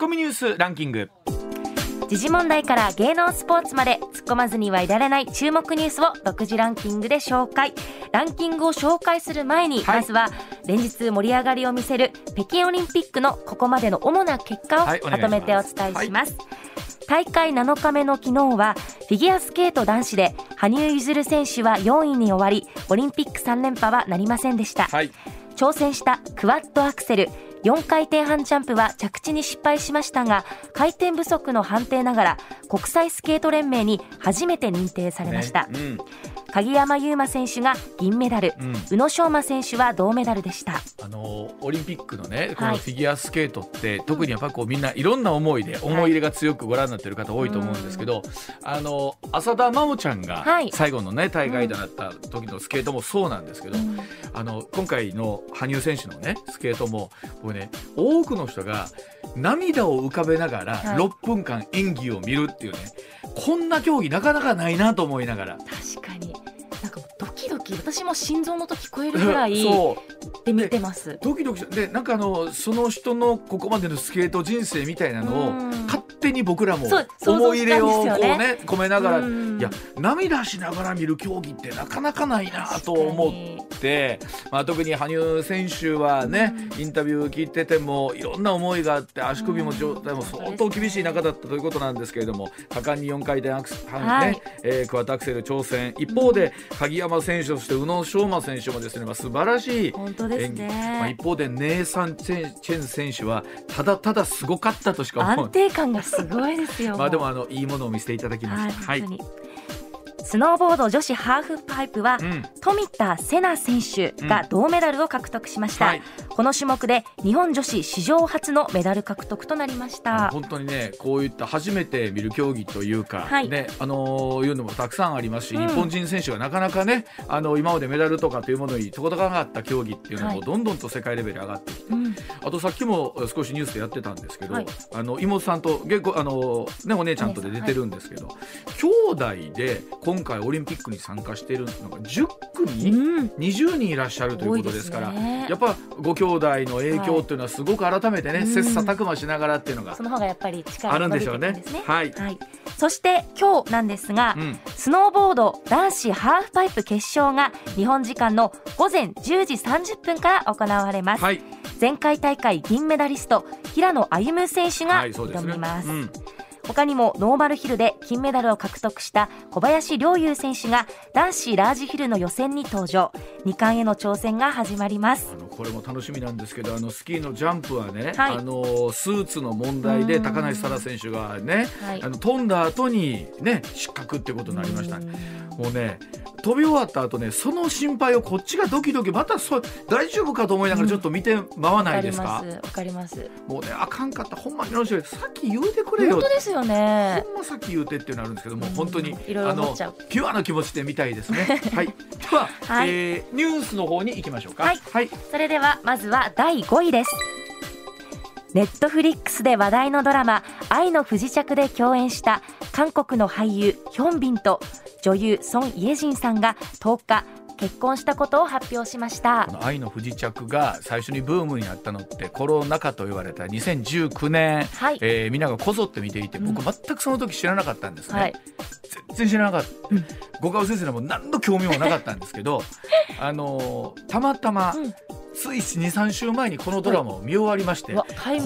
コミニュースランキング。時事問題から芸能スポーツまで突っ込まずにはいられない注目ニュースを独自ランキングで紹介。ランキングを紹介する前に、はい。まずは連日盛り上がりを見せる北京オリンピックのここまでの主な結果をまとめてお伝えします,、大会7日目の昨日はフィギュアスケート男子で羽生結弦選手は4位に終わりオリンピック3連覇はなりませんでした、はい。挑戦したクワッドアクセル4回転半ジャンプは着地に失敗しましたが回転不足の判定ながら国際スケート連盟に初めて認定されました、ねうん。鍵山優真選手が銀メダル、うん。宇野昌磨選手は銅メダルでした。あのオリンピックのねこはい。のフィギュアスケートって、特にやっぱこうみんないろんな思いで思い入れが強くご覧になってる方多いと思うんですけど、あの浅田真央ちゃんがはい。最後のね大会となった時のスケートもそうなんですけど、あの今回の羽生選手のねスケートも僕ね多くの人が涙を浮かべながらはい。6分間演技を見るっていうね、こんな競技なかなかないなと思いながら。確かにキドキ私も心臓の音聞こえるぐらい で見てます。ドキドキしでなんかあのその人のここまでのスケート人生みたいなのをうん。勝手に僕らも思い入れをこうね込めながらうん。いや涙しながら見る競技ってなかなかないなと思って、まあ、特に羽生選手はねインタビュー聞いててもいろんな思いがあって足首も状態も相当厳しい中だったということなんですけれども果敢に4回転アクセル、はい。ねえークワッドアクセル挑戦。一方で鍵山選手そして宇野昌磨選手もですね、まあ、素晴らしい本当ですね。まあ、一方でネイサン・チェン選手はただただすごかったとしか思う安定感がすごいですよ まあでもあのいいものを見せていただきまはいした。はい、スノーボード女子ハーフパイプは、うん。富田せな選手が銅メダルを獲得しました、はい。この種目で日本女子史上初のメダル獲得となりました。本当にねこういった初めて見る競技というか、はい。ねあのーいうのもたくさんありますし、うん。日本人選手がなかなかねあの今までメダルとかというものに届かなかった競技っていうのはい。もどんどんと世界レベル上がってきて、うん。あとさっきも少しニュースでやってたんですけど、はい。あの妹さんと結構あの、ね、お姉ちゃんとで出てるんですけど、兄弟で今回オリンピックに参加しているのが10組、うん。20人いらっしゃるということですからね。やっぱご兄弟の影響っていうのはすごく改めてね、うん切磋琢磨しながらっていうのがその方がやっぱり力あるが伸びてんでしょうね。はい、はい、そして今日なんですが、うん。スノーボード男子ハーフパイプ決勝が日本時間の午前10時30分から行われます、はい。前回大会銀メダリスト平野歩夢選手が挑みます,、うん他にもノーマルヒルで金メダルを獲得した小林陵侑選手が男子ラージヒルの予選に登場。2冠への挑戦が始まります。これも楽しみなんですけどあのスキーのジャンプはね、はい。あのスーツの問題でうん。高梨沙羅選手がね、はい。あの飛んだ後にね失格ってことになりました。ねうん。もうね飛び終わった後ねその心配をこっちがドキドキまたそ大丈夫かと思いながらちょっと見てまわないですか？わかりますわかります。もうねあかんかった。ほんまによろしい。さっき言うてくれよ。本当ですよね。ほんまさっき言うてっていうのあるんですけども、うん本当にいろいろあのピュアな気持ちで見たいですね。はい。では、はい。えーニュースの方に行きましょうか。はい。はい。それではまずは第5位ですネットフリックスで話題のドラマ「愛の不時着」で共演した韓国の俳優ヒョンビンと女優ソン・イェジンさんが10日結婚したことを発表しました。この愛の不時着が最初にブームになったのってコロナ禍と言われた2019年、はい。えーみんながこぞって見ていて僕全くその時知らなかったんですね、はい。全然知らなかった、うん。五川先生も何の興味もなかったんですけど あのーたまたま、うんつい23週前にこのドラマを見終わりまして、こ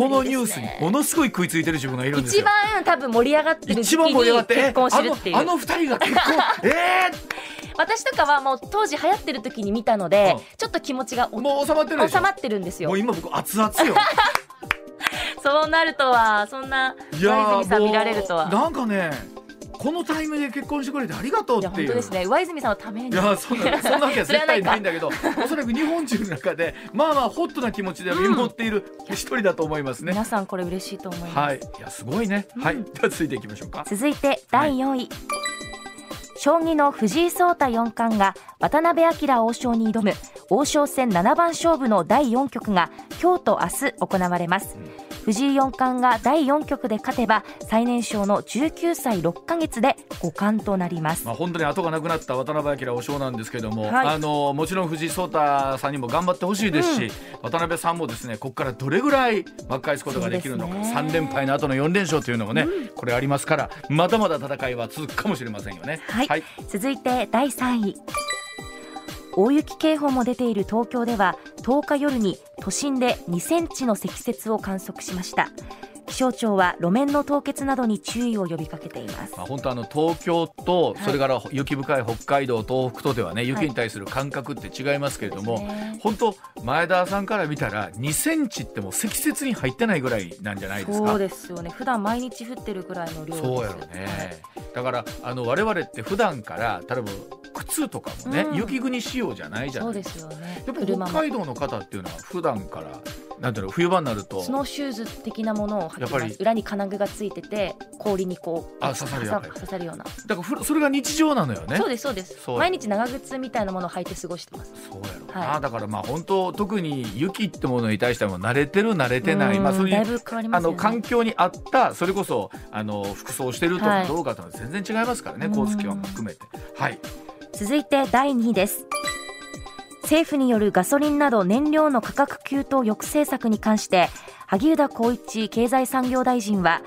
のニュースにものすごい食いついてる自分がいるんです一よ番多分盛り上がってる時期に結婚してるっていう。えあの二人が結婚。え私とかはもう当時流行ってる時に見たので、うん。ちょっと気持ちがー、もう収まってる収まってるんですよ。もう今僕熱々よ。そうなるとはそんないや上泉さん見られるとは。なんかねこのタイミングで結婚してくれてありがとうっていう。本当ですね。上泉さんのために。いやそんなそんなわけは絶対ないんだだけどおそらく日本中の中でまあまあホットな気持ちで見守っている一人だと思いますね、皆さんこれ嬉しいと思います、はい。いやすごいね、はい。うんでは続いていきましょうか。続いて第4位、将棋の藤井聡太四冠が渡辺明王将に挑む王将戦七番勝負の第4局が今日と明日行われます藤井四冠が第4局で勝てば最年少の19歳6ヶ月で五冠となります、まあ、本当に後がなくなった渡辺明王将なんですけども、はい。あのもちろん藤井聡太さんにも頑張ってほしいですし、渡辺さんもですねここからどれぐらい巻き返すことができるのか、ね。3連敗の後の4連勝というのがね、これありますからまだまだ戦いは続くかもしれませんよね。はい。続いて第3位。大雪警報も出ている東京では10日夜に都心で2センチの積雪を観測しました。気象庁は路面の凍結などに注意を呼びかけています。まあ、本当あの東京とそれから雪深い北海道、東北とではね雪に対する感覚って違いますけれども、そうですね。本当前田さんから見たら2センチってもう積雪に入ってないぐらいなんじゃないですか？そうですよね。普段毎日降ってるぐらいの量ですそうやろね、だからあの我々って普段から例えば靴とかもね、うん。雪国仕様じゃないじゃないですか。すよね。やっぱ車も。北海道の方っていうのは普段からなんていうの冬場になると。スノーシューズ的なものを履きやっぱり。裏に金具がついてて氷にこうあ刺さるやつ刺さるような、だからふそれが日常なのよね。そうですそうです。毎日長靴みたいなものを履いて過ごしてます。そうやろうな、はい。だからまあ本当特に雪ってものに対しても慣れてる慣れてない。まあそういうだいぶ変わりますよね。あの環境に合ったそれこそあの服装してるとはいどうかと全然違いますからね、うん。交通機関も含めて。はい。続いて第2位です。政府によるガソリンなど燃料の価格急騰抑制策に関して萩生田光一経済産業大臣は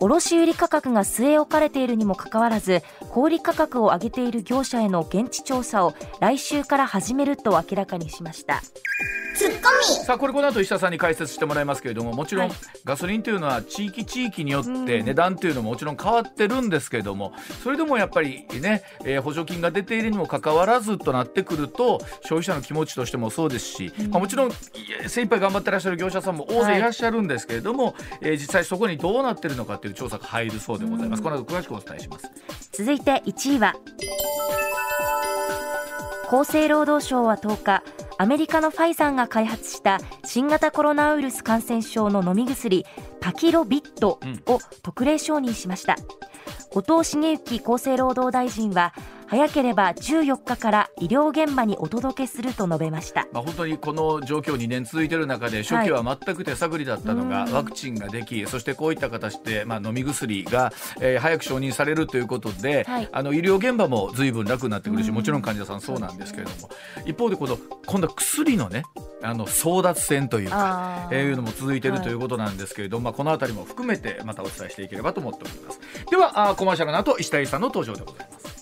卸売価格が据え置かれているにもかかわらず小売価格を上げている業者への現地調査を来週から始めると明らかにしました。さあこれこの後石田さんに解説してもらいますけれどももちろんはい。ガソリンというのは地域地域によってうん。値段というのももちろん変わってるんですけれどもそれでもやっぱりね、えー補助金が出ているにもかかわらずとなってくると消費者の気持ちとしてもそうですし、まあ、もちろん精一杯頑張ってらっしゃる業者さんも大勢い。らっしゃるんですけれども、えー実際そこにどうなってるのかという調査が入るそうでございます。この後詳しくお伝えします。続いて1位は厚生労働省は10日アメリカのファイザーが開発した新型コロナウイルス感染症の飲み薬パキロビットを特例承認しました、後藤茂之厚生労働大臣は早ければ14日から医療現場にお届けすると述べました。まあ、本当にこの状況2年続いている中で初期は全く手探りだったのが、うん。ワクチンができそしてこういった形で、まあ、飲み薬が、えー早く承認されるということで、はい。あの医療現場も随分楽になってくるし、うん。もちろん患者さんそうなんですけれども、一方でこの今度は薬のねあの争奪戦というか。えーいうのも続いているということなんですけれども、まあ、この辺りも含めてまたお伝えしていければと思っております。ではあーコマーシャルの後石田さんの登場でございます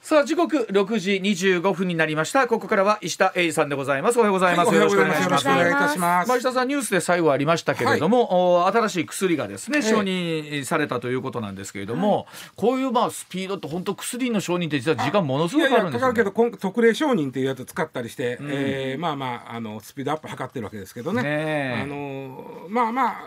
さあ時刻6時25分になりました。ここからは石田英二さんでございます。おはようございます、はいよろしくお願いします。お願いいたします。まあ石田さんニュースで最後ありましたけれども、お新しい薬がですねええ。承認されたということなんですけれども、こういうまあスピードって本当薬の承認って実は時間ものすごくあるんですよ、ね、かかるけど今特例承認っていうやつ使ったりして、ん。えーまあまああのスピードアップ図ってるわけですけどね。ねえ。あのまあまあ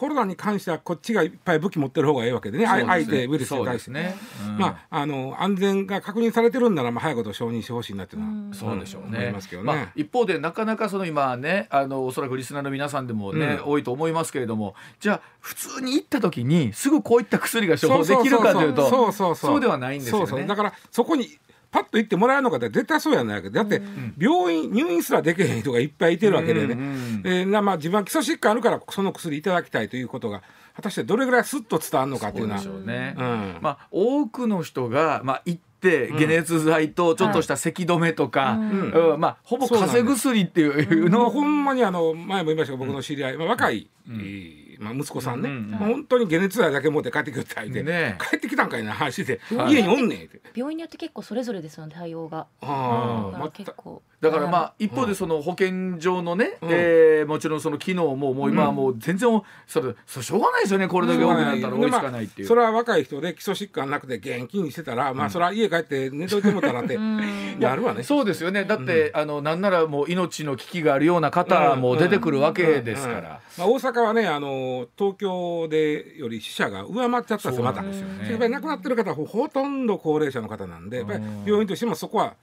コロナに関してはこっちがいっぱい武器持ってる方がいいわけでね。ですね相手ウイルスに対してね、うんまああの安全が確認されてるんならまあ早いこと承認してほしいなっていうのは。そうでしょうね。思いますけどねまあ、一方でなかなかその今ねあのおそらくリスナーの皆さんでもね、うん多いと思いますけれどもじゃあ普通に行った時にすぐこういった薬が処方できるかというとそうそうそうそうではないんですよね。そうそうだからそこにパッと行ってもらえるのかって絶対そうやないわけ。でだって病院入院すらできへん人がいっぱいいてるわけでね、うんうんえーなまあ、自分は基礎疾患あるからその薬いただきたいということが果たしてどれぐらいスッと伝わるのかっていうのは。ね。うん。まあ多くの人がまあ行って解熱剤とちょっとした咳止めとか、ん。うん。まあほぼ風邪薬っていうのを。もうほんまにあの前も言いましたけど僕の知り合い、まあ、若い、えーまあ、息子さんね、うんうんまあ本当に解熱剤だけ持って帰ってきたいで、ね帰ってきたんかいな話で、はい。家におんねんって。病院によって結構それぞれですよね対応が。ああだからまた結構だからまあ一方でその保健所のね、うん。えーもちろんその機能ももう今はもう全然それそれしょうがないですよねこれだけ多くなったら追いつかないっていう。それは若い人で基礎疾患なくて元気にしてたら、まあそれは家帰って寝といてもたらって なるわね。そうですよね。だって、あのなんならもう命の危機があるような方も出てくるわけですから。うん。まあ、大阪はねあの東京でより死者が上回っちゃったんですよまたやっぱり亡くなってる方はほほとんど高齢者の方なんでやっぱり病院としてもそこは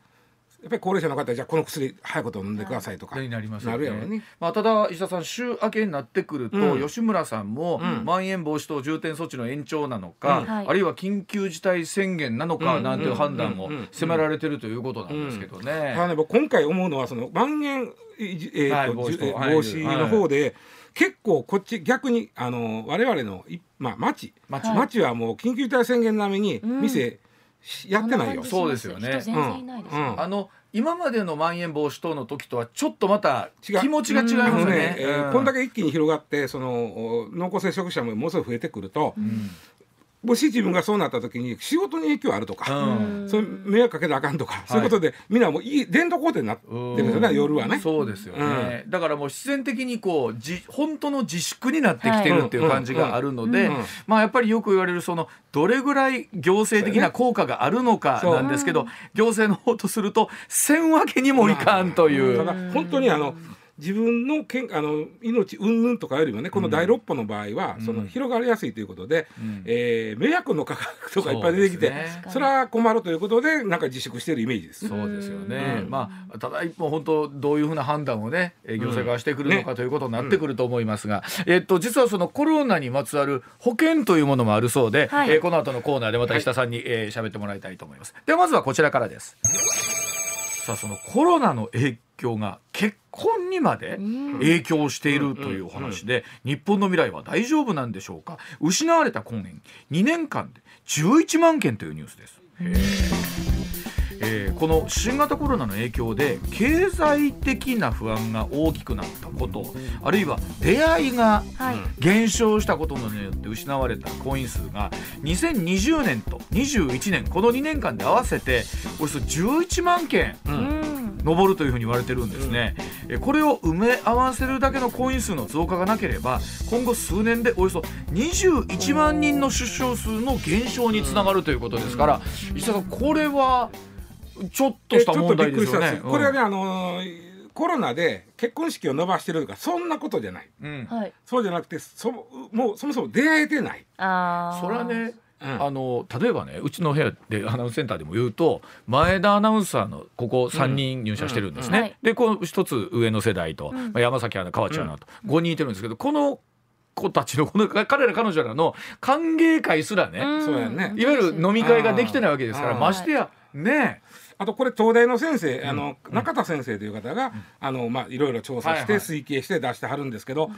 やっぱり高齢者の方はじゃあこの薬早いこと飲んでくださいとか。になりますよなるやろね。まあ、ただ石田さん週明けになってくると、うん。吉村さんも、うん。まん延防止等重点措置の延長なのか、うん。はい。あるいは緊急事態宣言なのかうんなんていう判断をうんうん迫られてるということなんですけどね。ただね僕今回思うのはそのまん延、えーはい防止の方で、結構こっち逆にあの我々のいまあ町。町町はもう緊急事態宣言並みに店、しやってないよ。そうですよね。人全然いないですよ、うん。うん。あの今までのまん延防止等の時とはちょっとまた気持ちが違いますね。ね。えーうん。こんだけ一気に広がってそのお濃厚接触者もものすごい増えてくると、うんもし自分がそうなった時に仕事に影響あるとか、うん。そう迷惑かけたらあかんとか、そういうことでみんなもういい伝統工程になってるんですよね、夜はね。そうですよね、だからもう必然的にこうじ本当の自粛になってきてるっていう感じがあるので、まあやっぱりよく言われるそのどれぐらい行政的な効果があるのかなんですけど、行政の方とするとせんわけにもいかんという。ただ本当にあの自分のけんあの命云々とかよりもねこの第六波の場合は、その広がりやすいということで、ん。えー迷惑の価格とかいっぱい出てきてそれは困るということでなんか自粛しているイメージです。そうですよね、うん。まあ、ただ一方本当どういうふうな判断をねえー行政がしてくるのかということになってくると思いますが、えっと実はそのコロナにまつわる保険というものもあるそうで、はい。えーこの後のコーナーでまた石田さんに喋、えー喋ってもらいたいと思います。ではまずはこちらからです。さあそのコロナの影響が結婚にまで影響しているというお話で日本の未来は大丈夫なんでしょうか？失われた婚姻2年間で11万件というニュースです。えーこの新型コロナの影響で経済的な不安が大きくなったことあるいは出会いがはい。減少したことによって失われた婚姻数が2020年と21年この2年間で合わせておよそ11万件うん上るというふうに言われてるんですね、えこれを埋め合わせるだけの婚姻数の増加がなければ今後数年でおよそ21万人の出生数の減少につながるということですから石田さんこれはちょっとした問題ですよね。えちょっとびっくりしたんですこれはね、あのーコロナで結婚式を伸ばしてるとかそんなことじゃない。うん。はい。そうじゃなくてそもうそもそも出会えてない。それはねうん。あの例えばねうちの部屋でアナウンスセンターでも言うと前田アナウンサーのここ3人入社してるんですね、うんはい。でこの一つ上の世代と、うん。まあ、山崎アナ河内アナと5人いてるんですけどこの子たちのこの 彼ら彼女らの歓迎会すらね、ん。そうやね。いわゆる飲み会ができてないわけですからましてやね。あとこれ東大の先生、あの中田先生という方が、あのまあいろいろ調査して推計して出してはるんですけど、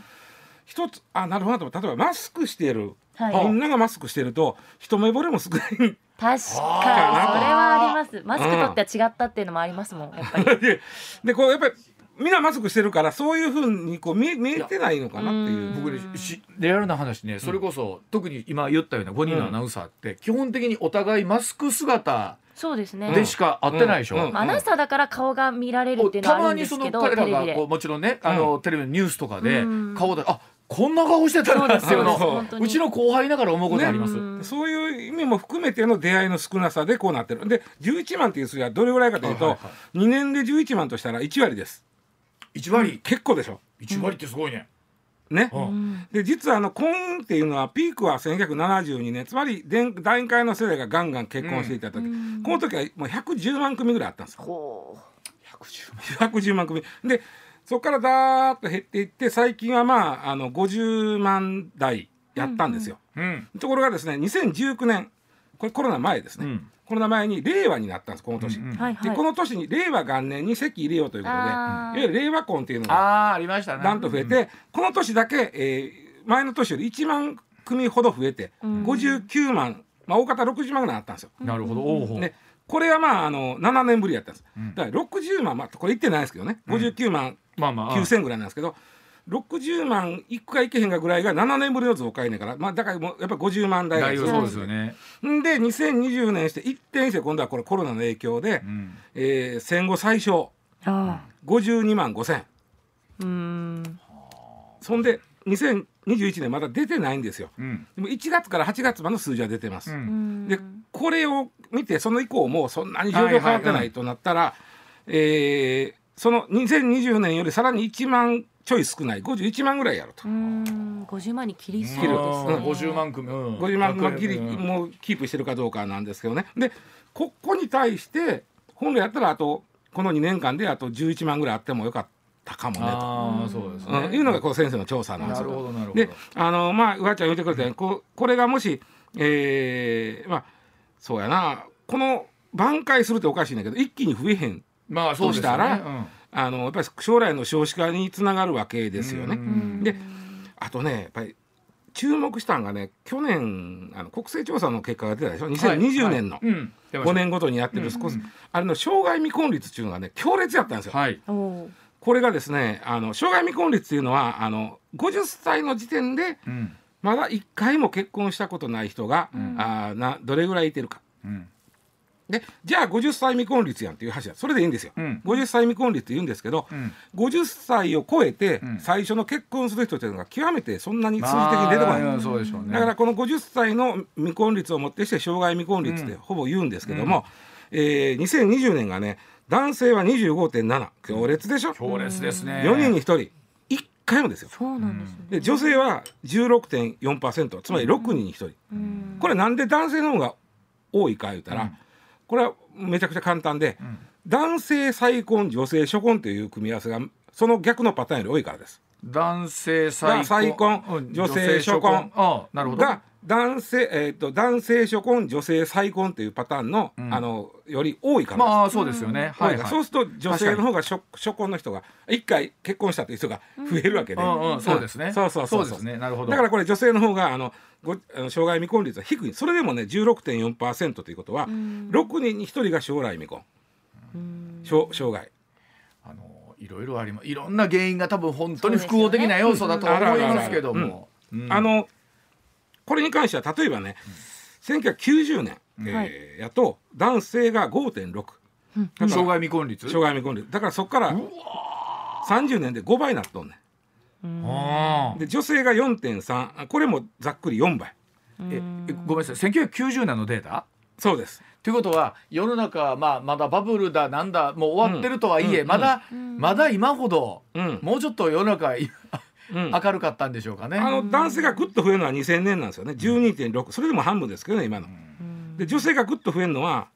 一つあなるほど。なと思う例えばマスクしてる、はい。みんながマスクしてると一目惚れも少ない。確かに。それはあります。マスク取っては違ったっていうのもありますもんやっぱり。ででこうやっぱりみんなマスクしてるからそういうふうにこう見え見えてないのかなっていう。僕ねしレアルな話ね。それこそ、特に今言ったような5人のアナウンサーって、基本的にお互いマスク姿そうですね。でしか会ってないでしょ、うん。うん。まあアナウンサーだから顔が見られるっていうのはあるんたまにそのですけど彼らがテレビで。こうもちろんねあの、テレビのニュースとかでうん。顔であこんな顔してたんだっていうのそうです本当にうちの後輩ながら思うことあります。うんそういう意味も含めての出会いの少なさでこうなってる。で、11万っていう数字はどれぐらいかというと、はいはい2年で11万としたら1割です。1割？結構でしょ。1割ってすごいね。ね。うんで、実はあの婚姻っていうのはピークは1972年、つまり電団塊の世代がガンガン結婚していた時、この時はもう110万組ぐらいあったんですよ。ほ110万組。で、そこからだーっと減っていって、最近はまあ、あの、50万台やったんですよ。うんところがですね、2019年、これコロナ前ですね。うんコロナ前に令和になったんです、この年。うんうんうはいはいでこの年に令和元年に籍入れようということでいわゆる令和婚っていうのがああありましたね。だんと増えて、この年だけ、えー前の年より1万組ほど増えて、ん59万、まあ、大方60万ぐらいあったんですよ。なるほど。おうほうでこれはまああの7年ぶりやったんです。んだから60万、まあ、これ言ってないですけどね59万まあまあ。9000ぐらいなんですけど、60万いくかいけへんかぐらいが7年ぶりの増加やねんから、まあ、だからもうやっぱり50万台がそうですよね。んで2020年して一転して今度はこれコロナの影響で、うん。えー戦後最小あ52万5千。ーうーん。そんで2021年まだ出てないんですよ。うん。でも1月から8月までの数字は出てます、ううんん。でこれを見てその以降もそんなに状況変わってないとなったら、えーその2020年よりさらに1万ちょい少ない。51万ぐらいやると、うーん。50万に切りそうですね。うん。50万組、うん。50万まギリうん。もうキープしてるかどうかなんですけどね。でここに対して本来やったらあとこの2年間であと11万ぐらいあってもよかったかもねと。ああそうですね、うん、いうのがこの先生の調査なんですなるよ。ほどなるほど。であのまあうわちゃん言ってくれたようにここれがもし、えーまあそうやな。この挽回するっておかしいんだけど一気に増えへんまあそうですよね。としたらあのやっぱり将来の少子化につながるわけですよね。うん。であとねやっぱり注目したんがね去年あの国勢調査の結果が出たでしょ？2020年のはい。はいうん。出ました。5年ごとにやってる少し、あれの障害未婚率っていうのがね強烈やったんですよ。はい。これがですねあの障害未婚率っていうのはあの50歳の時点でうん。まだ1回も結婚したことない人が、ん。あーなどれぐらいいてるか。うんでじゃあ50歳未婚率やんっていう話だそれでいいんですよ。うん。50歳未婚率って言うんですけど、うん。50歳を超えてうん。最初の結婚する人っていうのが極めてそんなに数字的に出てこない。まあそうでしょうね。だからこの50歳の未婚率をもってして障害未婚率ってほぼ言うんですけども、えー2020年がね男性は25.7強烈でしょ、強烈ですね。4人に1人。1回もですよ。そうなんですね。で女性は16.4%つまり6人に1人、うん。これなんで男性の方が多いか言うたら、うんこれはめちゃくちゃ簡単で、ん。男性再婚女性初婚という組み合わせがその逆のパターンより多いからです。男性再婚女性初婚。ああなるほど。が男性、えー、と男性初婚女性再婚というパターンの,、ん。あのより多いから。まあそうですよね、はいはい。そうすると女性の方が初初婚の人が一回結婚したという人が増えるわけで、うんうん。そうですね。そうそうそうですね。なるほど。だからこれ女性の方があのごあの障害未婚率は低い。それでもね16.4%ということは、ん。6人に1人が将来未婚。うん。障障害。あのいろいろあります。いろんな原因が多分本当に複合的な要素だとは思いますけども、うん。あのこれに関しては例えばね、1990年、えーやと男性が5.6、だから障害未婚率？障害未婚率。だからそこから30年で5倍になっとんねあん。で女性が4.3これもざっくり4倍。ーええごめんなさい。1990年のデータ？そうです。ということは世の中、まあ、まだバブルだなんだもう終わってるとはいえ、うん。まだ、ん。まだ今ほど、うん。もうちょっと世の中明るかったんでしょうかね。あの男性がぐっと増えるのは2000年なんですよね。12.6それでも半分ですけどね今の。で女性がぐっと増えるのは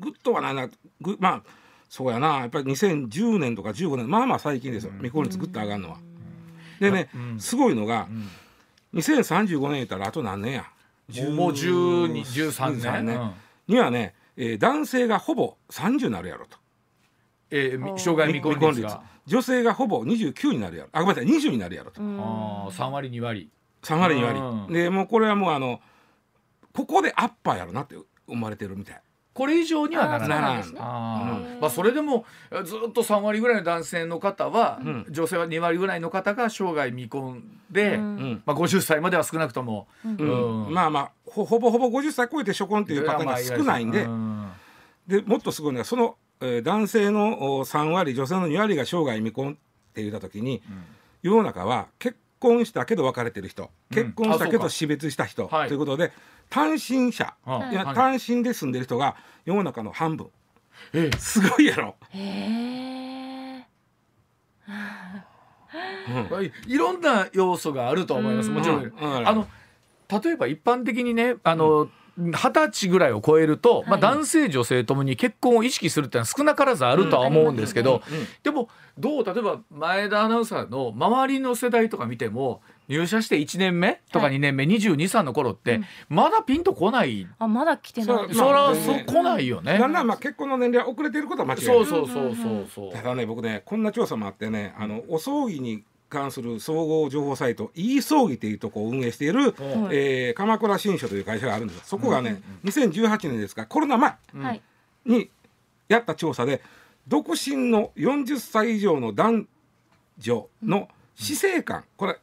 ぐっとはないな。ぐまあそうやな。やっぱり2010年とか15年。まあまあ最近ですよ。未婚率ぐっと上がるのは。でねうん。すごいのがん。2035年言ったらあと何年や？もうもう12 13 13年、うん。にはね、えー男性がほぼ30になるやろと。えーみ障害未婚率が。女性がほぼ29になるやろ。あごめんなさい20になるやろと。あー3割2割。3割2割、うん。でもうこれはもうあのここでアッパーやろなって思われてるみたい。これ以上にはならない。ならない。あうん。ーまあ、それでもえずっと3割ぐらいの男性の方は、うん女性は2割ぐらいの方が生涯未婚で、うん。うんまあ、50歳までは少なくとも、うん。うん。まあまあほほぼほぼ50歳超えて初婚っていうパターンが少ないんで,、うん。でもっとすごいのがその、えー男性のお3割女性の2割が生涯未婚って言った時に、世の中は結婚したけど別れてる人結婚したけど死別した人、はい。ということで単身者、あいやはい。単身で住んでる人が世の中の半分。ええ。すごいやろ。い。いろんな要素があると思います。うん。もちろん。あの例えば一般的にねあの、二十歳ぐらいを超えると、まあ、はい男性女性ともに結婚を意識するってのは少なからずあるとは思うんですけど、うん。でもどう例えば前田アナウンサーの周りの世代とか見ても入社して1年目とかはい。2年目、22、3の頃って、まだピンとこない、あまだ来てない。そうそらそ来ないよね。だんだんまあ結婚の年齢は遅れてることは間違いない。そうそうそうそうそう。ただね僕ねこんな調査もあってねあのお葬儀に関する総合情報サイト e 葬儀っていうとこを運営している、うん。えー鎌倉新書という会社があるんです。そこがね、2018年ですかコロナ前はい。にやった調査で独身の40歳以上の男女の死生観これ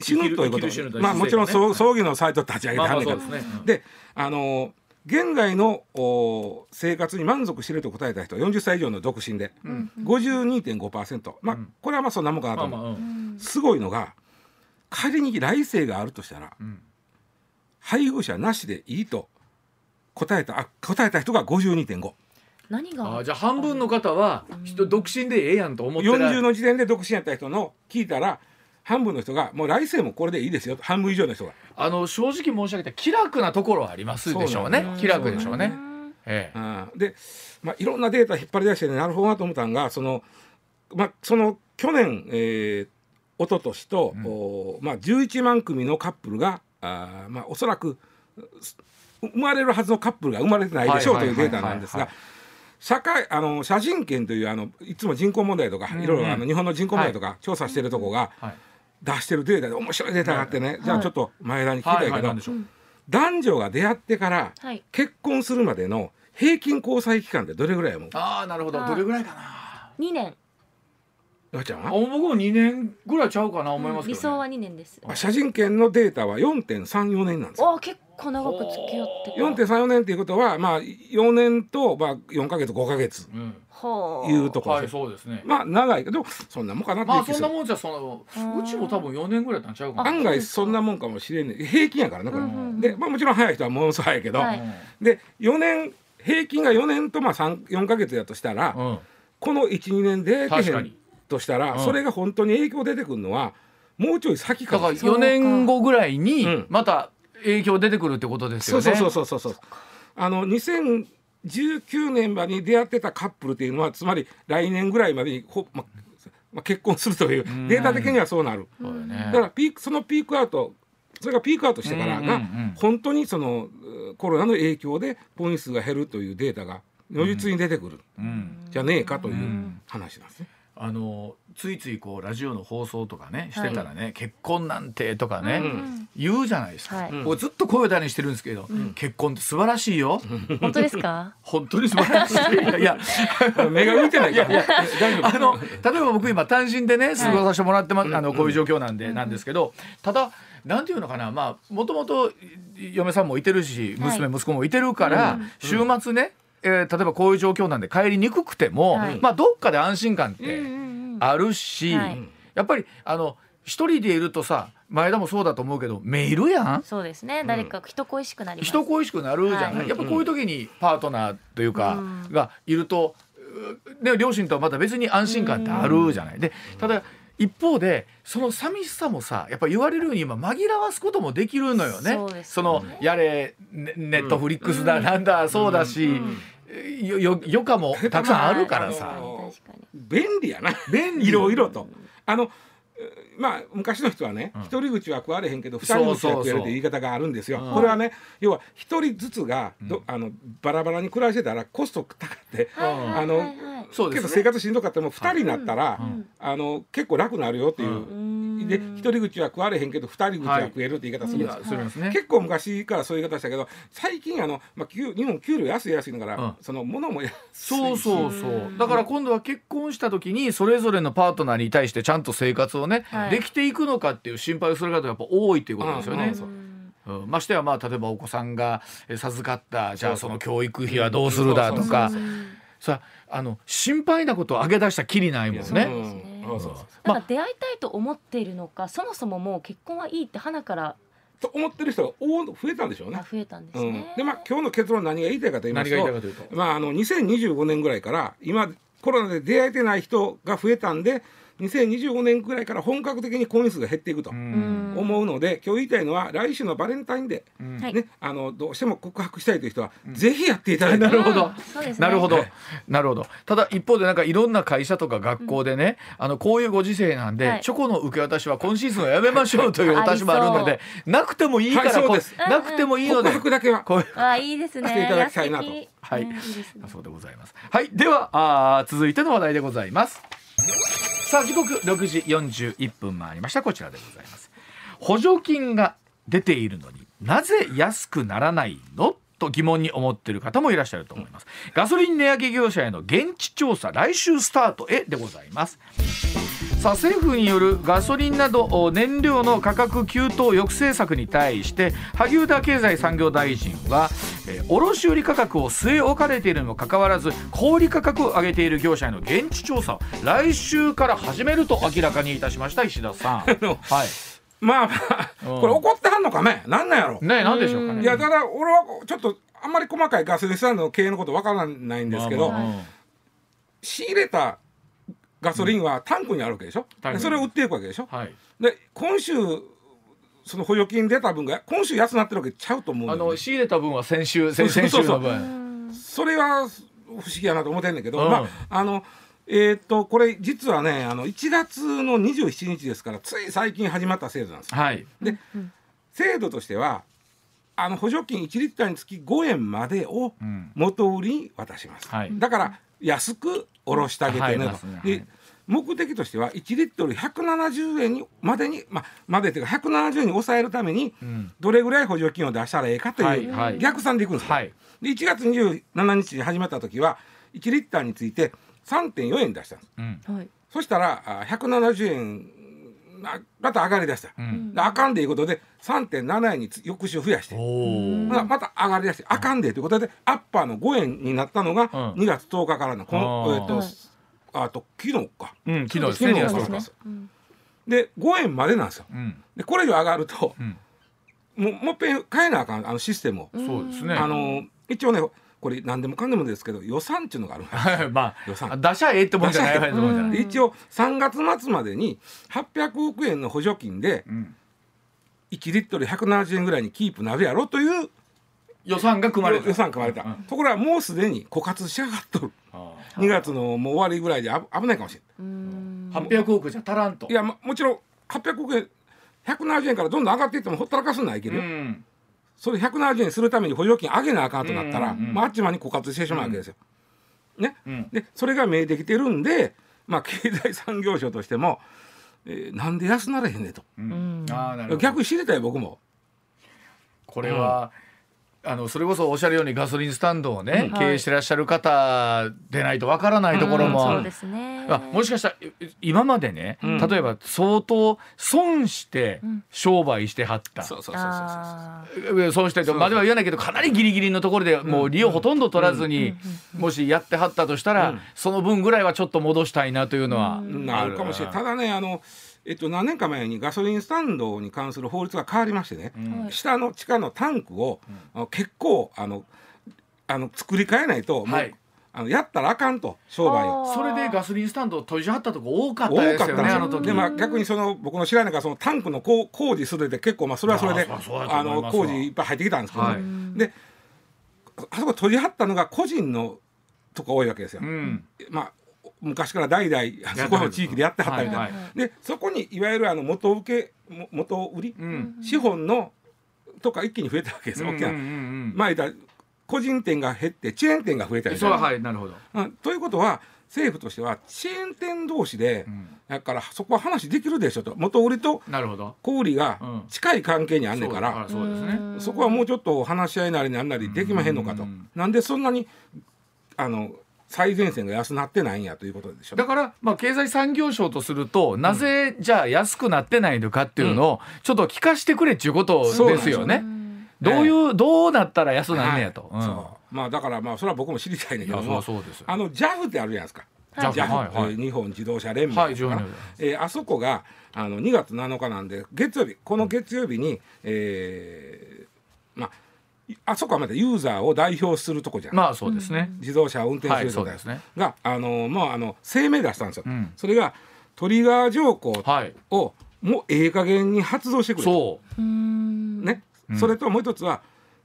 死ぬということまあもちろん葬葬儀のサイト立ち上げてはんねんけど。そうですね。うんであの現在のお生活に満足していると答えた人は40歳以上の独身で、うん。52.5%まあ、うん。これはまあそんなもんかなとまあ思う、まあうん。すごいのが仮に来世があるとしたらうん。配偶者なしでいいと答えたあ答えた人が52.5。何が？あじゃあ半分の方は人独身でええやんと思ってる。40の時点で独身やった人の聞いたら半分の人がもう来世もこれでいいですよと。半分以上の人が、あの正直申し上げて気楽なところはありますでしょうね。気楽でしょうね。んええ。うん。で、まあ、いろんなデータ引っ張り出して、ね、なるほどなと思ったのがその,、まあ、その去年、えー、一昨年と、うん。おまあ、11万組のカップルがあー、まあ、おそらくす生まれるはずのカップルが生まれてないでしょうというデータなんですが。社会あの写真権というあのいつも人口問題とか、うんうん。いろいろあの日本の人口問題とか調査してるとこがはい出してるデータで面白いデータがあってね、じゃあちょっと前田に聞きたはいいけど、はい。なんでしょう？男女が出会ってからはい。結婚するまでの平均交際期間ってどれぐらいやもん？ああなるほど。どれぐらいかな？2年。なちゃんは？あ僕も2年ぐらいちゃうかな思いますけど、ね。理想は2年です。あ写真権のデータは4.34年なんですよ。お結構長く付き合って4.34年っていうことはまあ4年とまあ4か月5か月。うん。ほいうところはいです。よそうですね。まあ長いけどそんなもんかなってまあそんなもんじゃそのうちも多分4年ぐらいなんちゃうかな。案外そんなもんかもしれんね平均やからねこれ、うんで、まあ、もちろん早い人はものすごい早いけど、はい。で4年平均が4年とまあ3 4か月やとしたら、うん。この12年で出てへん確かにとしたら、うん。それが本当に影響出てくるのはもうちょい先かだからら4年後ぐらいにうん。また影響出てくるってことですよね。そうそうそうそうあの2019年までに出会ってたカップルっていうのはつまり来年ぐらいまでにほ、ままあ、結婚するといううん。データ的にはそうなる、そうだよね。だからピークそのピークアウトそれがピークアウトしてからがうんうんうん。本当にそのうコロナの影響で婚姻数が減るというデータが如実に出てくる、うん。じゃねえかといううん話なんですね。あのついついこうラジオの放送とかねしてたらね、結婚なんてとかね、ん。言うじゃないですか、はい。うん。僕ずっと声を大にしてるんですけど、結婚って素晴らしいよ、本当ですか？本当に素晴らしい。いや目が浮いてないから。大丈夫。あの例えば僕今単身でね過ごさせてもらってます、あのこういう状況なんで、なんですけどただなんていうのかなまあもともと嫁さんもいてるしはい。娘、息子もいてるから、週末ね、えー例えばこういう状況なんで帰りにくくても、はい。まあどっかで安心感ってあるし、はい。やっぱりあの一人でいるとさ前田もそうだと思うけどメールやん。そうですね。誰か人恋しくなり人恋しくなるじゃない、はい。やっぱこういう時にパートナーというか、うん。がいると、うね、両親とはまた別に安心感ってあるじゃない。でただ一方でその寂しさもさやっぱ言われるように今紛らわすこともできるのよね。そうですよね。のやれネネットフリックスだ、なんだそうだし、よよ余暇もたくさんあるからさ。便利やな。便利。いろいろと。あのえーまあ昔の人はね、一人口は食われへんけど二人口は食えるという言い方があるんですよ。うん。これはね要は一人ずつがど、あのバラバラに暮らしてたらコスト高って、あのけど生活しんどかったらもう二人になったら、うん。あの結構楽になるよっていう。うん。で一人口は食われへんけど二人口は食えるって言い方するんいです。よやするんですね。結構昔からそういう言い方したけど最近あの、まあ、給日本給料安い安いのから、うん。その物も安いし。そうそうそう。だから今度は結婚した時にそれぞれのパートナーに対してちゃんと生活をね、はい。できていくのかっていう心配をする方がやっぱ多いっていうことですよね。うんうんましてやまあ例えばお子さんがえ授かったじゃあその教育費はどうするだとか。さあの心配なことを挙げ出したきりないもんね。なんか出会いたいと思っているのかそもそももう結婚はいいって花からと思ってる人が多増えたんでしょうね。あ。増えたんですうん。ね。でまあ今日の結論何が言いたいかと言いま何すとと。まああの2025年ぐらいから今コロナで出会えてない人が増えたんで2025年ぐらいから本格的に婚姻数が減っていくとうん。思うので、今日言いたいのは来週のバレンタインデうん。はい。ー、ね、あのどうしても告白したいという人は、ぜひやっていただいて、なるほど。なるほど、はい。なるほど。ただ一方でなんかいろんな会社とか学校でね、あのこういうご時世なんで、はい。チョコの受け渡しは今シーズンはやめましょうというお達しもあるのでなくてもいいから、なくてもいいの告で、白だけは。こういうあいいですね。していただきたいなと。はい。うんいいですね。そうでございます。はい、ではあー続いての話題でございます。さあ時刻6時41分回りましたこちらでございます。補助金が出ているのになぜ安くならないの？と疑問に思っている方もいらっしゃると思います。ガソリン値上げ業者への現地調査来週スタートへでございます。さあ政府によるガソリンなど燃料の価格急騰抑制策に対して萩生田経済産業大臣は、えー、卸売価格を据え置かれているにもかかわらず小売価格を上げている業者への現地調査を来週から始めると明らかにいたしました石田さん。はい。まあまあ、これ怒ってはんのかね？なんなんやろ？ねなんでしょうかね。いやただ俺はちょっとあんまり細かいガソリンスタンドの経営のことわからないんですけど、まあまあ、仕入れたガソリンはタンクにあるわけでしょ、うん、それを売っていくわけでしょ、はい、で今週その補助金出た分が今週安なってるわけちゃうと思う、ね、あの仕入れた分は先週 先々週の分。それは不思議やなと思ってんだけど、うん、まああのえー、っとこれ実はねあの1月の27日ですからつい最近始まった制度なんですはい、で、制度としてはあの補助金1リッターにつき5円までを元売りに渡します、うんはい、だから安く下ろしてあげてねと。ねで目的としては1リットル170円にまでに、まあ、までというか170円に抑えるためにどれぐらい補助金を出したらええかという逆算でいくんですよ。はい、で1月27日に始まった時は1リッターについて3.4円出したんです、うん、そしたら170円また上がりだした、うん、あかんでいうことで3.7円に翌週増やして。また上がりだしてあかんでということでアッパーの5円になったのが2月10日からのこの、えー、とあと昨日か、うん、昨日ですね。2月で5円までなんですよ、うん、でこれ以上上がると、うん、もうもっぺん変えなあかんあのシステムを。そうですね。あの一応ねこれ何でもかんでもですけど予算っていうのがある まあ予算。出しゃええってもんじゃない一応3月末までに800億円の補助金で1リットル170円ぐらいにキープなるやろという予算が組まれた。予算組まれた、うん、ところがもうすでに枯渇しやがっとる。2月のもう終わりぐらいで危ないかもしれない800億じゃ足らんと。いやもちろん800億円170円からどんどん上がっていってもほったらかすんないけど、うんそれ170円するために補助金上げなあかんとなったら、うんうんうん、まあ、あっちまに枯渇してしまうわけですよ。ね、うん、でそれが見えてきてるんで、まあ、経済産業省としても、えー、なんで安なれへんねと、うん、逆に知りたい僕も。これは、あのそれこそおっしゃるようにガソリンスタンドをね、うん、経営してらっしゃる方でないとわからないところも、そうですね、あもしかしたら今までね、うん、例えば相当損して商売してはった、そうそうそうそう損してとまでは言わないけどかなりギリギリのところでもう利をほとんど取らずに、もしやってはったとしたら、その分ぐらいはちょっと戻したいなというのはある。かもしれない。ただねあのえっと、何年か前にガソリンスタンドに関する法律が変わりましてね、うん、下の地下のタンクを、うん、結構あのあの作り変えないと、はい、あのやったらあかんと商売を。それでガソリンスタンドを閉じはったとこ多かったですよねあの時。で、まあ、逆にその僕の知らないからそのタンクの工工事するで結構まあそれはそれであの工事いっぱい入ってきたんですけど、はい、であそこ閉じはったのが個人のとか多いわけですよ。うん、まあ昔から代々そこの地域でやってはったみたいな、はいはい、でそこにいわゆるあの元請け元売り、うん、資本のとか一気に増えたわけですよ、大きな。まあ言った個人店が減ってチェーン店が増えたりそうはいなるほど、うん、ということは政府としてはチェーン店同士で、うん、だからそこは話できるでしょと。元売りと小売りが近い関係にあんねんから、そうですね、そこはもうちょっと話し合いなりなんなりできまへんのかと、ん。なんでそんなにあの最前線が安なってないんやということでしょ。だから、まあ、経済産業省とするとなぜじゃあ安くなってないのかっていうのをちょっと聞かしてくれっていうことですよね。どういう、どうなったら安なんねやと。まあだからまあそれは僕も知りたいんだけども。あの JAF ってあるじゃない。ですか。JAF、日本自動車連盟か。な、えー、あそこがあの2月7日なんで月曜日この月曜日に、えー、まああそこはまたユーザーを代表するとこじゃん。まあそうですね。自動車を運転する人、はいね、があのまああの声明出したんですよ。うん、それがトリガー条項を、はい、もうええ加減に発動してくれそう。ね。それともう一つは。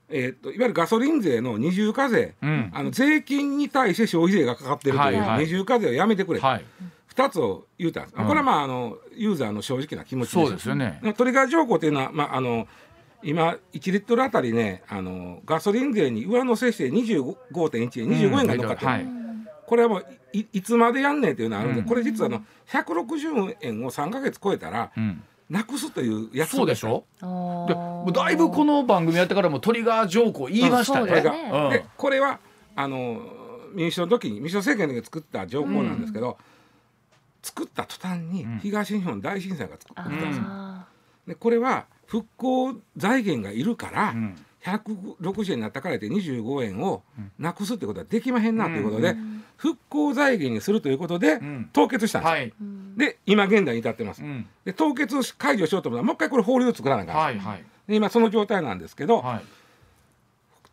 えーと、いわゆるガソリン税の二重課税、うん、あの税金に対して消費税がかかってるという二重課税をやめてくれ、はい、2つを言うたんです、うん、これはまああのユーザーの正直な気持ちそうですよね。トリガー条項というのは、まあ、あの今1リットルあたりねあのガソリン税に上乗せして25.1円25円が乗っかってる、うんはい、これはもういいつまでやんねんっていうのがあるんで、うん、これ実はあの160円を3か月超えたら、うん。なくすという約束でしょ？でだいぶこの番組やってからもトリガー条項言いましたね。これが、でこれはあの民主党の時に民主党政権で作った条項なんですけど、作った途端にうん。東日本大震災が作あったんですよ。あでこれは復興財源がいるから、うん。160円になったからって25円をうん。なくすってことはできまへんなということで、うん。復興財源にするということで、ん。凍結したんですよ、はい。うん。で今現代に至ってます、うん。で凍結解除しようと思ったらもう一回これ法律を作らなきゃはいはい。で今その状態なんですけど、はい。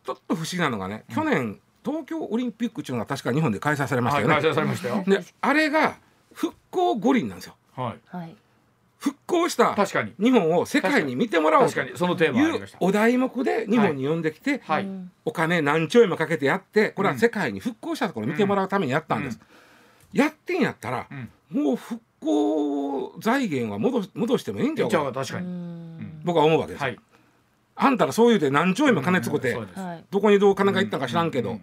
ちょっと不思議なのがね去年東京オリンピックっていうのが確か日本で開催されましたよね、はい開催されましたよ。であれが復興五輪なんですよ。はい。はい復興した確かに。日本を世界に見てもらおう確とかに。そのテーマあいうお題目で日本に呼んできて、はい。うん。お金何兆円もかけてやってこれは世界に復興したところを見てもらうためにやったんです、やってんやったら、もう復興財源は戻し戻してもいいんじゃうかじゃあ確か僕は思うわけです。よ、はい。あんたらそう言うて何兆円も金使って、そうです。はい。どこにどう金がいったか知らんけど、うん。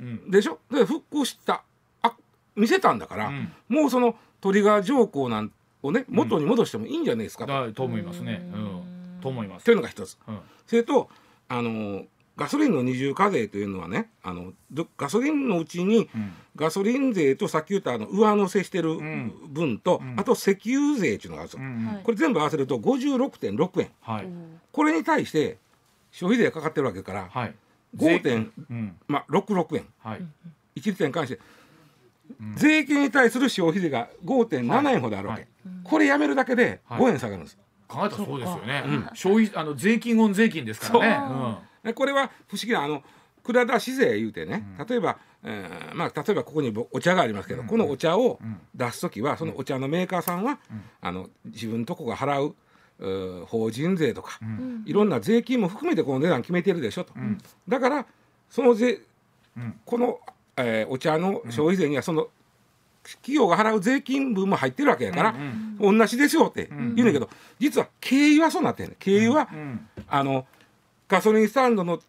うん。でしょ？で復興したあ見せたんだから、うん。もうそのトリガー条項なんをね元に戻してもいいんじゃないですかと、だと思いますね。うん。と思います。というのが一つ。うん。それとあのガソリンの二重課税というのはねあのどガソリンのうちにうん。ガソリン税とさっき言ったあの上乗せしてるん。分と、うん。あと石油税っていうのがあるんですよ、うんはいこれ全部合わせると56.6円。はい。これに対して消費税がかかってるわけから、はい。5点うん。まあ、66円。はい。1リットルに関して、税金に対する消費税が5.7円ほどあるわけ、はい。これやめるだけではい。5円下がるんです、考えたらそうですよね。うん。消費あの税金オン税金ですからね。これは不思議なあの蔵出し税言うてね、例えば、えーまあ、例えばここにぼお茶がありますけど、このお茶をん。出す時はそのお茶のメーカーさんは、あの自分とこが払う法人税とか、うん。いろんな税金も含めてこの値段決めてるでしょと、ん。だからその税、うん。この、えーお茶の消費税にはその企業が払う税金分も入ってるわけやから、同じですよって言うんだけど、実は経由はそうなってんね経由は、うん。あのガソリンスタンドの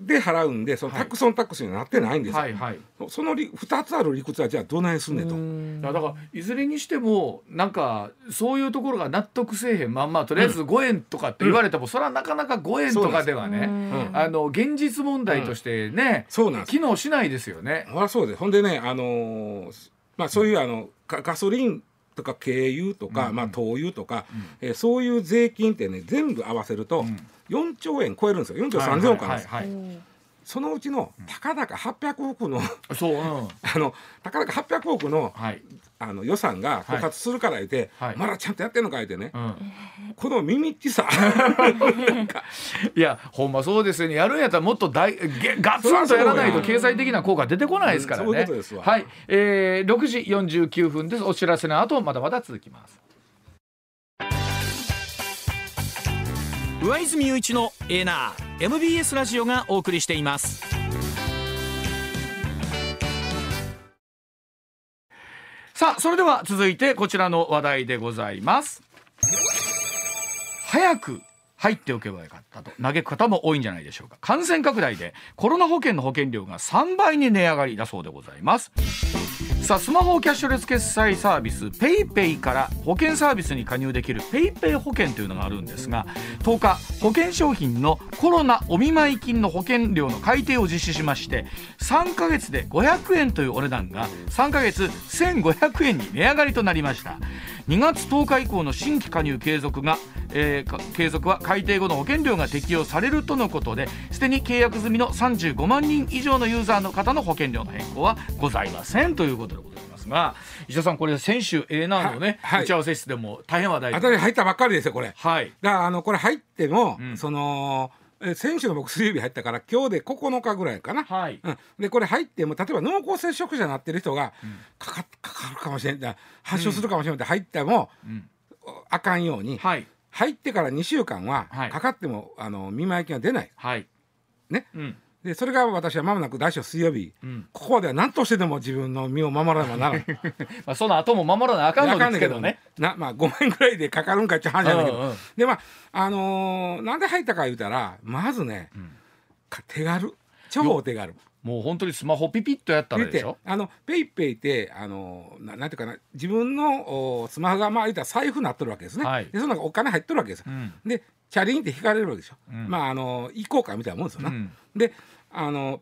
で払うんでそのはい。タックスオンタックスになってないんですよ、はいはい。そそのり2つある理屈はじゃあどないすんねんと、だからいずれにしてもなんかそういうところが納得せえへん。まんまとりあえず5円とかって言われても、それはなかなか5円とかではね、うん。あの現実問題としてね、そうなん機能しないですよね。あそうです。ほんでねあのーまあそういうあのガガソリンとか軽油とか、まあ、灯油とか、えーそういう税金ってね全部合わせると4兆円超えるんですよ。4兆3000億あるんですよ、はいはいはいそのうちのたかだか800億のそう、うん、あのたかだか800億のはい、あの予算が枯渇するから言って、はいまだちゃんとやってんのか？言ってね、うん、この耳っちさ いやほんまそうですよね。やるんやったらもっと大げガツンとやらないと経済的な効果出てこないですからね。はい、えー、6時49分です。お知らせの後まだまだ続きます。上泉雄一のエナー MBS ラジオがお送りしていますさあそれでは続いてこちらの話題でございます。早く入っておけばよかったと。嘆く方も多いんじゃないでしょうか。感染拡大でコロナ保険の保険料が3倍に値上がりだそうでございます。さあスマホキャッシュレス決済サービス PayPay から保険サービスに加入できる PayPay 保険というのがあるんですが10日保険商品のコロナお見舞い金の保険料の改定を実施しまして3ヶ月で500円というお値段が3ヶ月1500円に値上がりとなりました。2月10日以降の新規加入継続が、えーか継続は改定後の保険料が適用されるとのことですでに契約済みの35万人以上のユーザーの方の保険料の変更はございませんということでございますが石田さんこれ先週 A ナーのね、はいはい。打ち合わせ室でも大変話題新しい入ったばっかりですよこれ。はい。だからあのこれ入っても、うん。そのえ先週の僕水曜日入ったから今日で9日ぐらいかな、はい。うん、でこれ入っても例えば濃厚接触者になってる人がかかかかるかもしれない発症するかもしれないって入っても、ん。あかんように、はい。入ってから2週間ははい。かかっても、あの見舞い金は出ない。はい。ね。うんでそれが私はまもなく来週水曜日、ん。ここでは何としてでも自分の身を守らねばならない まあその後も守らなあかんのですけどね。なまあ5万円ぐらいでかかるんかっていう話なんだけど、うんうんでまああのーなんで入ったか言うたらまずね、か手軽。超お手軽もう本当にスマホピピッとやったら見でしてょあのペイペイってあのななんていうかな自分のおスマホがまあ言ったら財布になっとるわけですね、はい。でその中お金入っとるわけです、ん。でチャリンって引かれるわけでしょ、ん。まああの行こうかみたいなもんですよな、うん。であの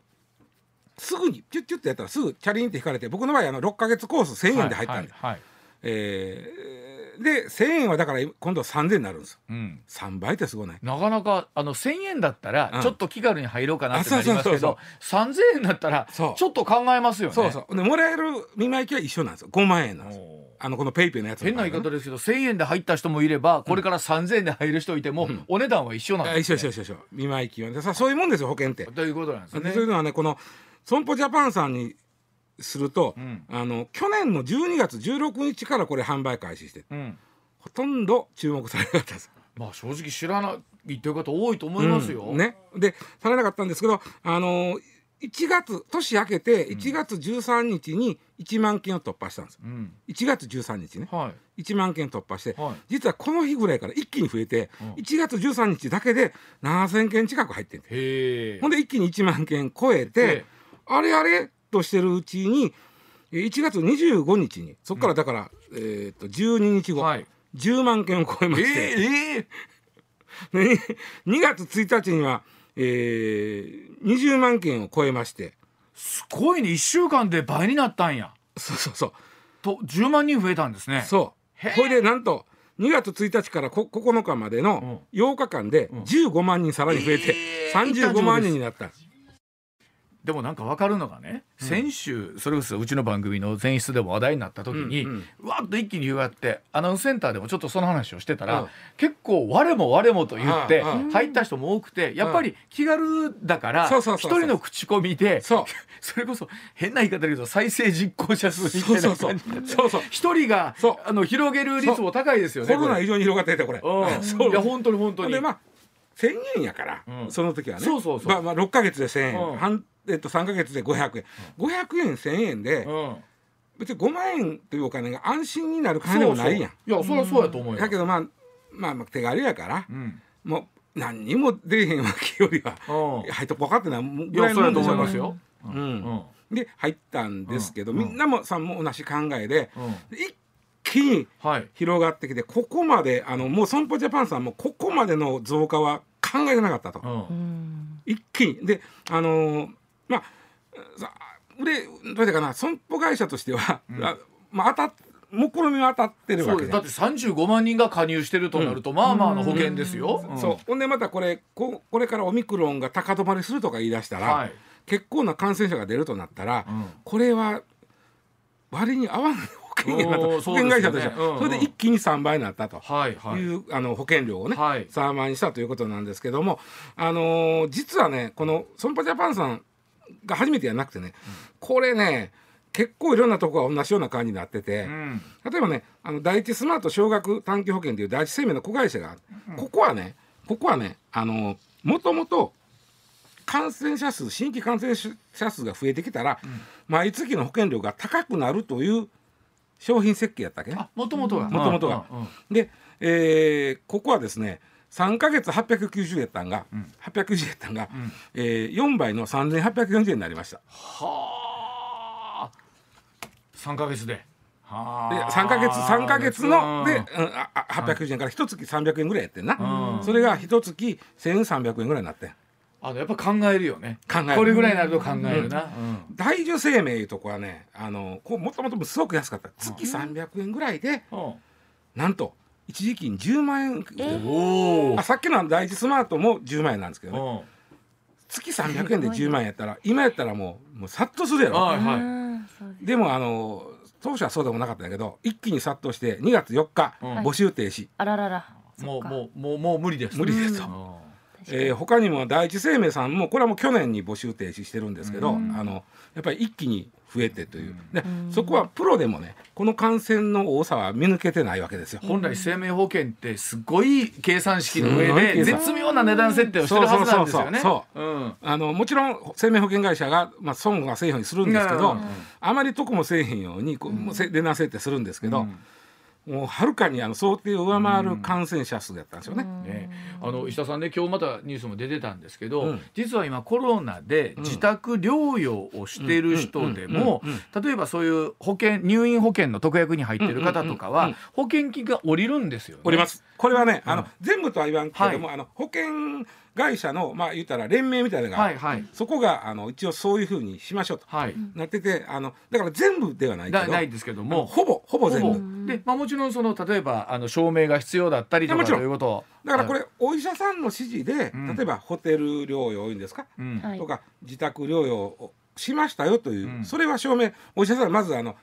すぐにピュッピュッてやったらすぐチャリンって引かれて僕の場合あの6か月コース1,000円で入ったんで、はいはい。えーで1,000円はだから今度は3,000円になるんですよ。うん。3倍ってすごいね。なかなかあの1,000円だったらうん。ちょっと気軽に入ろうかなってなりますけど3,000円だったらちょっと考えますよね。そう。そうでもらえる見舞い金は一緒なんですよ。5万円なんですあのこのペイペイのやつの変な言い方ですけど1,000円で入った人もいればこれから3,000円で入る人いてもお値段は一緒なんあです、ね。一緒一緒一緒見舞い金はでさそういうもんですよ保険って。ということなんですね。でそういう。のはねこの損保ジャパンさんにすると、ん。あの去年の12月16日からこれ販売開始してうん。ほとんど注目されなかったです。まあ正直知らないっていう方多いと思いますよ。うん。ね、でされなかったんですけどあの1月年明けて1月13日に1万件を突破したんですよ。うん。1月13日ね。はい。1万件突破して、はい。実はこの日ぐらいから一気に増えて、うん。1月13日だけで7,000件近く入ってん。ほんで一気に1万件超えて、ええ。あれあれとしてるうちにえー1月25日にそこからだから、えー、と12日後、はい。10万件を超えまえして、ええで2月1日には、えー、20万件を超えまして。すごいね。1週間で倍になったんや。そうそうそう。と10万人増えたんですね。そう。これでなんと2月1日からこ9日までの8日間で15万人さらに増えてえー。35万人になった。でもなんか分かるのがね、先週それこそうちの番組の前室でも話題になった時に、うんうん。わっと一気に広がってアナウンスセンターでもちょっとその話をしてたら、うん。結構我も我もと言ってうん入った人も多くてやっぱり気軽だから一人の口コミで それこそ変な言い方だけど再生実行者数みたいな感じ一人があの広げる率も高いですよね。コロナ以上に広がっててこれ。いや本当に本当に。でまあ1000円やから、うん。その時はね。そうそうそう。まあ、まあ6か月で1000円、うん。半えっと、3か月で500円。500円1000円で、うん。別に5万円というお金が安心になる金でもないやん。そうそう。いやそりゃそうやと思うよ。だけど、まあ、まあまあ手軽やから、うん。もう何にも出えへんわけよりはうん。入っとこうかってなぐらいのもんでますよ。うん。うん。で入ったんですけど、うん。みんなもさんも同じ考えで、うん。一気にはい。広がってきてここまであのもう損保ジャパンさんもここまでの増加は考えてなかったと、うんうん。一気に。であのーまあさでどうやかな損保会社としては、うん。あまあ当たっ目論見は当たってるわけでそうです。だって35万人が加入してるとなると、まあまあの保険ですよ。ん。そう。ほんでまたこれここれからオミクロンが高止まりするとか言い出したら、はい。結構な感染者が出るとなったら、うん。これは割に合わない保険やなと保険会社としては。そうですよねうんうん。それで一気に3倍になったと。はいはい。い。うあの保険料をね、はい。3万にしたということなんですけども、あのー実はねこの損保ジャパンさんが初めてやなくてね、これね結構いろんなとこが同じような感じになってて、うん。例えばねあの第一スマート少額短期保険という第一生命の子会社がある、ここはねここはねあのもともと感染者数新規感染者数が増えてきたら、毎月の保険料が高くなるという商品設計やったっけ？もともとが。元々が。うんうん。で、えーここはですね3か月890円やったんが、890円やったんが、えー、4倍の3840円になりました。はあ。3ヶ月で。はであ。3か月3ヶ月ので、ううん。ん、ああ890円から一月300円ぐらいやってんな、うん。それが一月1300円ぐらいになってん。あのやっぱ考えるよね。考える。これぐらいになると考えるな。大樹生命いうとこはねあのこうもともとすごく安かった。月300円ぐらいでうんうん。なんと一時金10万円。おおあ。さっきの第一スマートも10万円なんですけどね。うん。月300円で10万円やったら今やったらもうもう殺到するやろ。はいはい。でもあの当初はそうでもなかったんだけど一気に殺到して2月4日、うん。募集停止、あららら。もうもうもうもう無理です。無理ですと。うん。えー他にも第一生命さんもこれはもう去年に募集停止してるんですけど、あのやっぱり一気に増えてという、でそこはプロでもねこの感染の多さは見抜けてないわけですよ。本来生命保険ってすごい計算式の上で絶妙な値段設定をしてるはずなんですよね。あのもちろん生命保険会社が、まあ、損はせえへんようにするんですけど、うん。あまり得もせえへんようにこうもうせ値段設定するんですけど、もうはるかにあの想定を上回る感染者数やったんですよね。ね、あの石田さんね今日またニュースも出てたんですけど、うん。実は今コロナで自宅療養をしている人でも例えばそういう保険入院保険の特約に入ってる方とかは保険金が下りるんですよね。おります。これはね、あの全部とは言わんけれども、あの保険会社のまあ言ったら連盟みたいなのが、はいはい。そこがあの一応そういうふうにしましょうとはい。なっててあのだから全部ではないけどなないですけども。ほぼほぼ全ほ部ぼ。で、まあ、もちろんその例えばあの証明が必要だったりとかともちろん。いうこと。だからこれ、れお医者さんの指示で、うん。例えばホテル療養いいんですか、うん。はい。とか自宅療養をしましたよという、うん。それは証明お医者さんはまずあの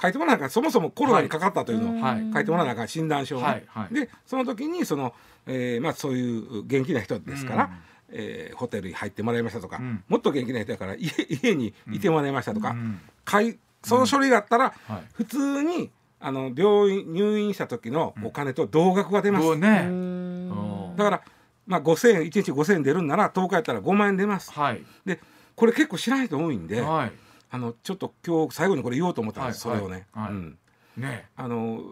書いてもらわなあかん。そもそもコロナにかかったというのをはい。書いてもらわなあかん。診断書をね、はいはい。でその時にその、えーまあ、そういう元気な人ですから、うんえーホテルに入ってもらいましたとか、うん。もっと元気な人だから家家にいてもらいましたとか、うんかいその書類があったら、はい。普通にあの病院入院した時のお金と同額が出ます。ね、ううん。んだから、まあ、5000円1日5000円出るんなら10日やったら5万円出ます。はい。でこれ結構知らない人多いんで、はい。あのちょっと今日最後にこれ言おうと思ったんです、はい。それをね。はい。うん。ね。あの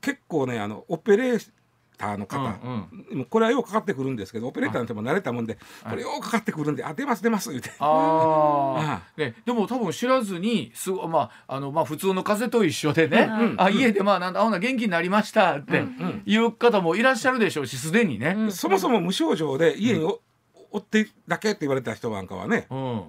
結構ねあのオペレーターの方、うんでもこれはようかかってくるんですけどオペレーターなんてもう慣れたもんで、はい。これようかかってくるんで「あ出ます出ます」言うて。あね、でも多分知らずにすごまああのまあ普通の風邪と一緒でね、うんあ家でまあなんだあほな元気になりましたってんいう方もいらっしゃるでしょうしすでにね。うんそもそも無症状で家にお,、おってだけって言われた人なんかはねうん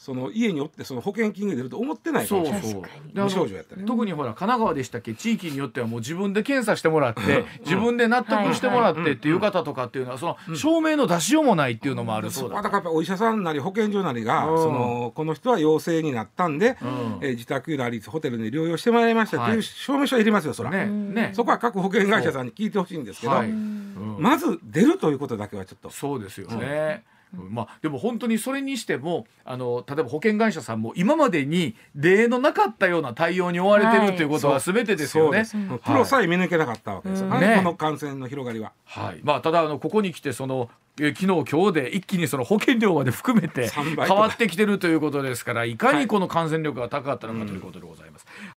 その家におってその保険金が出ると思ってないかそうもしれないそう無症状やったらね。特にほら神奈川でしたっけ？地域によってはもう自分で検査してもらって自分で納得してもらってっていう方とかっていうのはその証明の出しようもないっていうのもあるそうだそこはだからお医者さんなり保健所なりが、うん。そのこの人は陽性になったんで、うん。えー自宅なりホテルに療養してもらいましたってはい。いう証明書はいりますよそら、ね。ねそこは各保険会社さんに聞いてほしいんですけど、はい。うん。うんまず出るということだけはちょっと。そうですよね。まあ、でも本当にそれにしてもあの例えば保険会社さんも今までに例のなかったような対応に追われてるということは全てですよね。プロさえ見抜けなかったわけですよ、うん。ね。この感染の広がりは。はい、まあただあのここに来てそのえ昨日今日で一気にその保険料まで含めて3倍とか。変わってきてるということですからいかにこの感染力が高かったのかということでございます。